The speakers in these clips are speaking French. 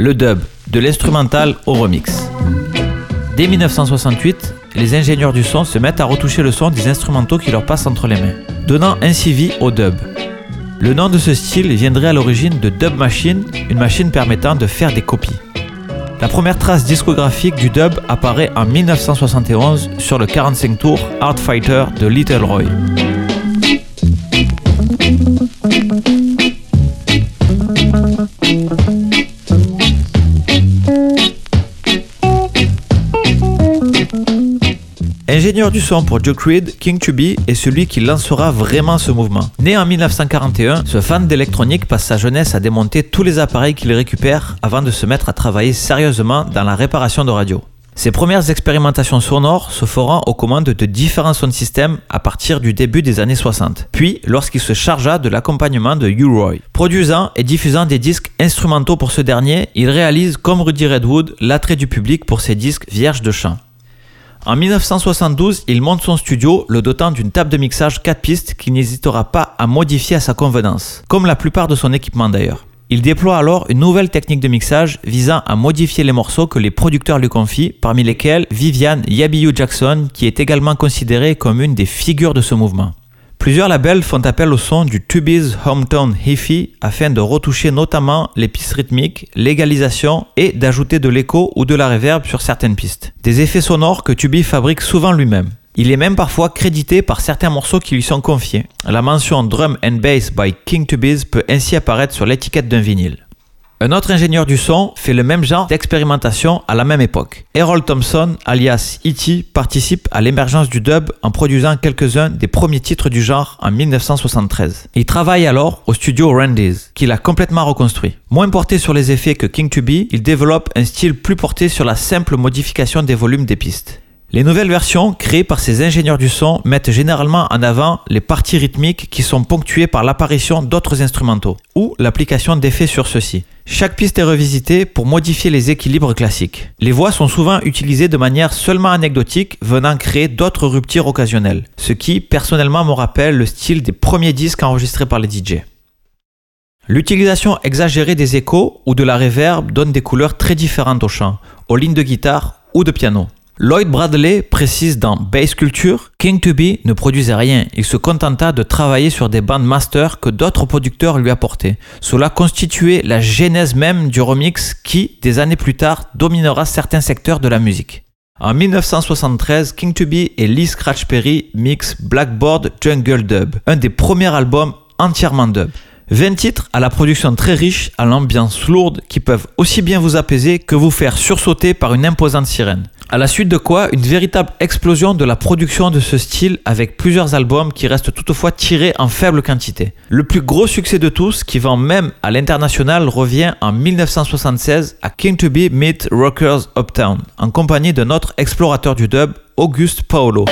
le dub, de l'instrumental au remix. Dès 1968, les ingénieurs du son se mettent à retoucher le son des instrumentaux qui leur passent entre les mains, donnant ainsi vie au dub. Le nom de ce style viendrait à l'origine de Dub Machine, une machine permettant de faire des copies. La première trace discographique du dub apparaît en 1971 sur le 45 tours Art Fighter de Little Roy. Ingénieur du son pour Joe Creed, King Tubby est celui qui lancera vraiment ce mouvement. Né en 1941, ce fan d'électronique passe sa jeunesse à démonter tous les appareils qu'il récupère avant de se mettre à travailler sérieusement dans la réparation de radio. Ses premières expérimentations sonores se feront aux commandes de différents sound systems à partir du début des années 60. Puis, lorsqu'il se chargea de l'accompagnement de U-Roy. Produisant et diffusant des disques instrumentaux pour ce dernier, il réalise, comme Rudy Redwood, l'attrait du public pour ses disques vierges de chant. En 1972, il monte son studio, le dotant d'une table de mixage 4 pistes qu'il n'hésitera pas à modifier à sa convenance, comme la plupart de son équipement d'ailleurs. Il déploie alors une nouvelle technique de mixage visant à modifier les morceaux que les producteurs lui confient, parmi lesquels Vivian Yabiyu Jackson, qui est également considérée comme une des figures de ce mouvement. Plusieurs labels font appel au son du Tubi's Hometown Hifi afin de retoucher notamment les pistes rythmiques, l'égalisation et d'ajouter de l'écho ou de la reverb sur certaines pistes. Des effets sonores que Tubi fabrique souvent lui-même. Il est même parfois crédité par certains morceaux qui lui sont confiés. La mention Drum and Bass by King Tubiz peut ainsi apparaître sur l'étiquette d'un vinyle. Un autre ingénieur du son fait le même genre d'expérimentation à la même époque. Errol Thompson, alias E.T., participe à l'émergence du dub en produisant quelques-uns des premiers titres du genre en 1973. Il travaille alors au studio Randy's, qu'il a complètement reconstruit. Moins porté sur les effets que King To Be, il développe un style plus porté sur la simple modification des volumes des pistes. Les nouvelles versions créées par ces ingénieurs du son mettent généralement en avant les parties rythmiques qui sont ponctuées par l'apparition d'autres instrumentaux ou l'application d'effets sur ceux-ci. Chaque piste est revisitée pour modifier les équilibres classiques. Les voix sont souvent utilisées de manière seulement anecdotique, venant créer d'autres ruptures occasionnelles, ce qui personnellement me rappelle le style des premiers disques enregistrés par les DJ. L'utilisation exagérée des échos ou de la reverb donne des couleurs très différentes au chant, aux lignes de guitare ou de piano. Lloyd Bradley précise dans Bass Culture, King To Be ne produisait rien, il se contenta de travailler sur des bandes master que d'autres producteurs lui apportaient. Cela constituait la genèse même du remix qui, des années plus tard, dominera certains secteurs de la musique. En 1973, King To Be et Lee Scratch Perry mixent Blackboard Jungle Dub, un des premiers albums entièrement dub. 20 titres à la production très riche, à l'ambiance lourde, qui peuvent aussi bien vous apaiser que vous faire sursauter par une imposante sirène. À la suite de quoi, une véritable explosion de la production de ce style avec plusieurs albums qui restent toutefois tirés en faible quantité. Le plus gros succès de tous, qui vend même à l'international, revient en 1976 à King to Be Meet Rockers Uptown, en compagnie d'un autre explorateur du dub, Auguste Paolo.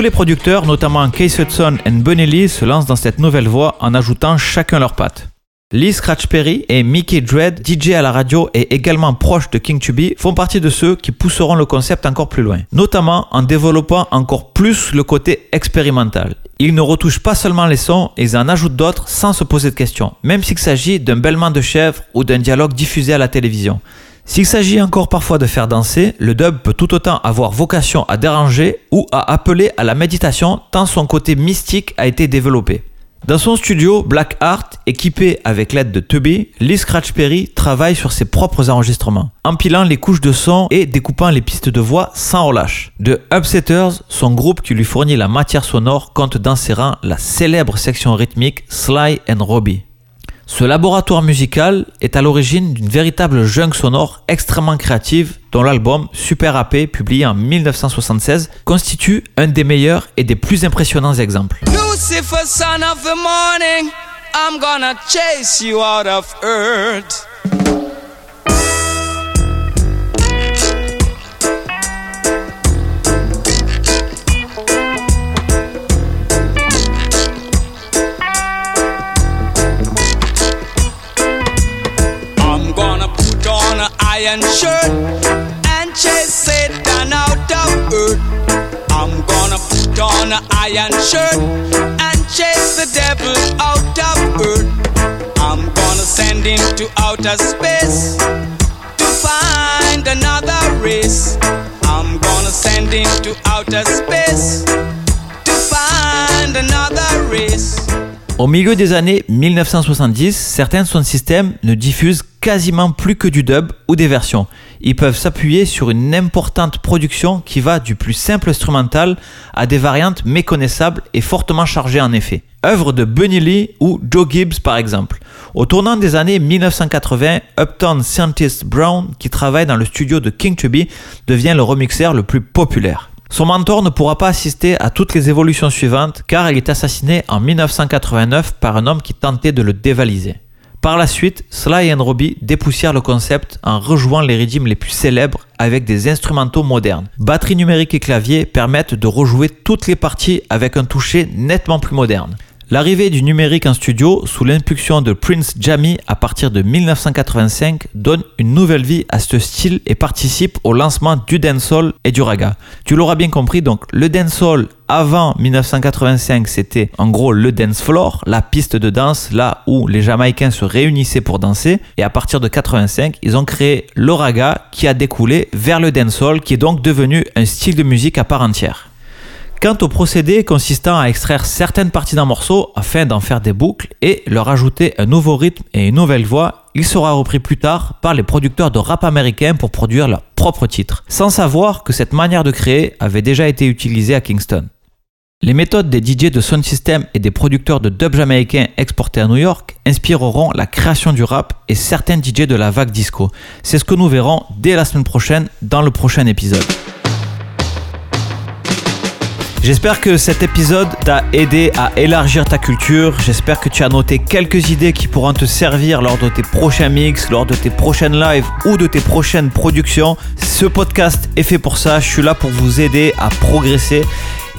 Tous les producteurs, notamment Case Hudson et Lee, se lancent dans cette nouvelle voie en ajoutant chacun leur patte. Lee Scratch Perry et Mickey Dread, DJ à la radio et également proche de King Tubby, font partie de ceux qui pousseront le concept encore plus loin, notamment en développant encore plus le côté expérimental. Ils ne retouchent pas seulement les sons, ils en ajoutent d'autres sans se poser de questions, même s'il s'agit d'un bêlement de chèvre ou d'un dialogue diffusé à la télévision. S'il s'agit encore parfois de faire danser, le dub peut tout autant avoir vocation à déranger ou à appeler à la méditation tant son côté mystique a été développé. Dans son studio Black Art, équipé avec l'aide de Tubby, Lee Scratch Perry travaille sur ses propres enregistrements, empilant les couches de son et découpant les pistes de voix sans relâche. De Upsetters, son groupe qui lui fournit la matière sonore compte dans ses rangs la célèbre section rythmique Sly and Robbie. Ce laboratoire musical est à l'origine d'une véritable jungle sonore extrêmement créative dont l'album Super AP, publié en 1976, constitue un des meilleurs et des plus impressionnants exemples. Iron shirt and chase Satan out of earth. I'm gonna put on an iron shirt and chase the devil out of earth. I'm gonna send him to outer space to find another race. I'm gonna send him to outer space to find another race. Au milieu des années 1970, certains sound systems ne diffusent quasiment plus que du dub ou des versions. Ils peuvent s'appuyer sur une importante production qui va du plus simple instrumental à des variantes méconnaissables et fortement chargées en effets. Œuvre de Bunny Lee ou Joe Gibbs par exemple. Au tournant des années 1980, Uptown Scientist Brown, qui travaille dans le studio de King Tubby, devient le remixeur le plus populaire. Son mentor ne pourra pas assister à toutes les évolutions suivantes car il est assassiné en 1989 par un homme qui tentait de le dévaliser. Par la suite, Sly and Robbie dépoussièrent le concept en rejouant les rythmes les plus célèbres avec des instrumentaux modernes. Batterie numérique et clavier permettent de rejouer toutes les parties avec un toucher nettement plus moderne. L'arrivée du numérique en studio, sous l'impulsion de Prince Jammy à partir de 1985, donne une nouvelle vie à ce style et participe au lancement du dancehall et du raga. Tu l'auras bien compris, donc le dancehall avant 1985, c'était en gros le dance floor, la piste de danse, là où les Jamaïcains se réunissaient pour danser. Et à partir de 85, ils ont créé le raga qui a découlé vers le dancehall, qui est donc devenu un style de musique à part entière. Quant au procédé consistant à extraire certaines parties d'un morceau afin d'en faire des boucles et leur ajouter un nouveau rythme et une nouvelle voix, il sera repris plus tard par les producteurs de rap américains pour produire leurs propres titres, sans savoir que cette manière de créer avait déjà été utilisée à Kingston. Les méthodes des DJ de sound system et des producteurs de dub jamaïcains exportés à New York inspireront la création du rap et certains DJ de la vague disco. C'est ce que nous verrons dès la semaine prochaine dans le prochain épisode. J'espère que cet épisode t'a aidé à élargir ta culture. J'espère que tu as noté quelques idées qui pourront te servir lors de tes prochains mix, lors de tes prochaines lives ou de tes prochaines productions. Ce podcast est fait pour ça. Je suis là pour vous aider à progresser.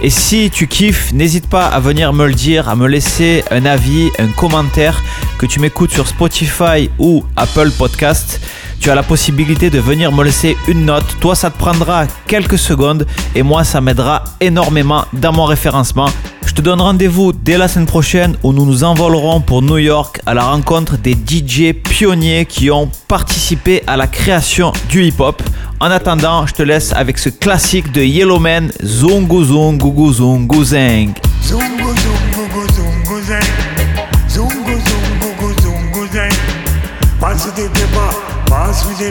Et si tu kiffes, n'hésite pas à venir me le dire, à me laisser un avis, un commentaire, que tu m'écoutes sur Spotify ou Apple Podcast tu as la possibilité de venir me laisser une note. Toi, ça te prendra quelques secondes et moi, ça m'aidera énormément dans mon référencement. Je te donne rendez-vous dès la semaine prochaine où nous nous envolerons pour New York à la rencontre des DJ pionniers qui ont participé à la création du hip-hop. En attendant, je te laisse avec ce classique de Yellowman, Zungu Zungu Zungu Zeng.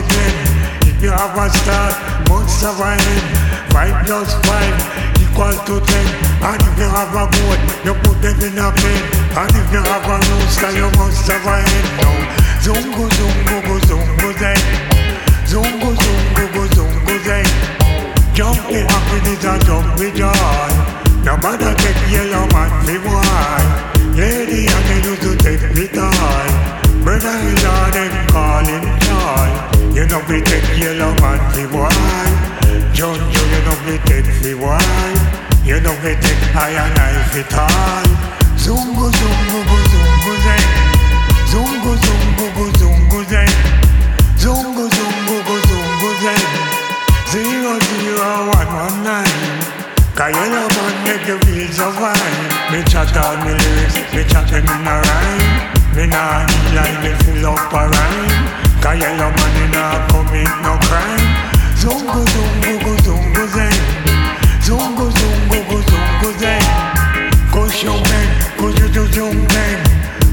Pen. If you have a have a end. Five plus five equal to ten. And if you have a goal, you put them in a pen. And if you have a rooster, you must a hen. Now, zungu zungu zungu zeng. Zungu zungu zungu zeng. Jumping happiness and jump with joy. Nobody take yellow man me boy. Lady and they used to take me toy. You know take yellow man me boy. John Joe, you know we take me boy. You know we take iron knife it all. Zungu zungu zungu zeng. Zungu zungu zungu zeng. Zungu zungu zungu zeng. Zero zero one one nine. Cause yellow man make you feel so fine. Me chat all me lyrics, me chat them in a rhyme. Me nah need line, me fill up a rhyme. Cause yellow money not commit no crime. Zungo, zungo, go, zungo, zay Zungo, zungo, go, zungo, zay Go show men, go do do do men.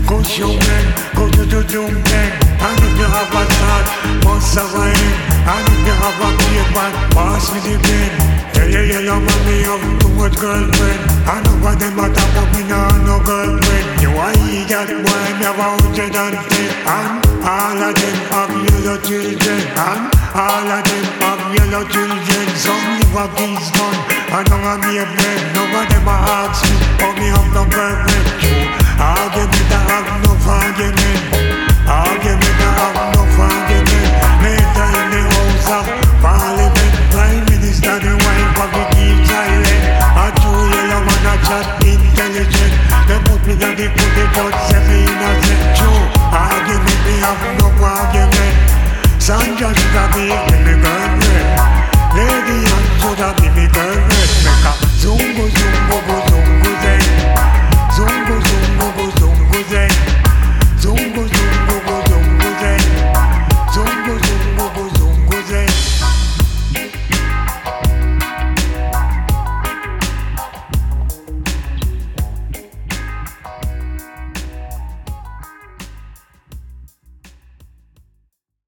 Go show men, go do do do men. I need to have a shot, must survive I need to have a paper, pass me the pen. Yeah, yeah, yeah, yeah, mommy, I'm too much girlfriend. I know what them are talking about, me not no girlfriend. You are eager, boy, never wanted that thing and all of them children And all of them have yellow children Some live a peace I and none of me a bread None of them a ask me how me have no perfect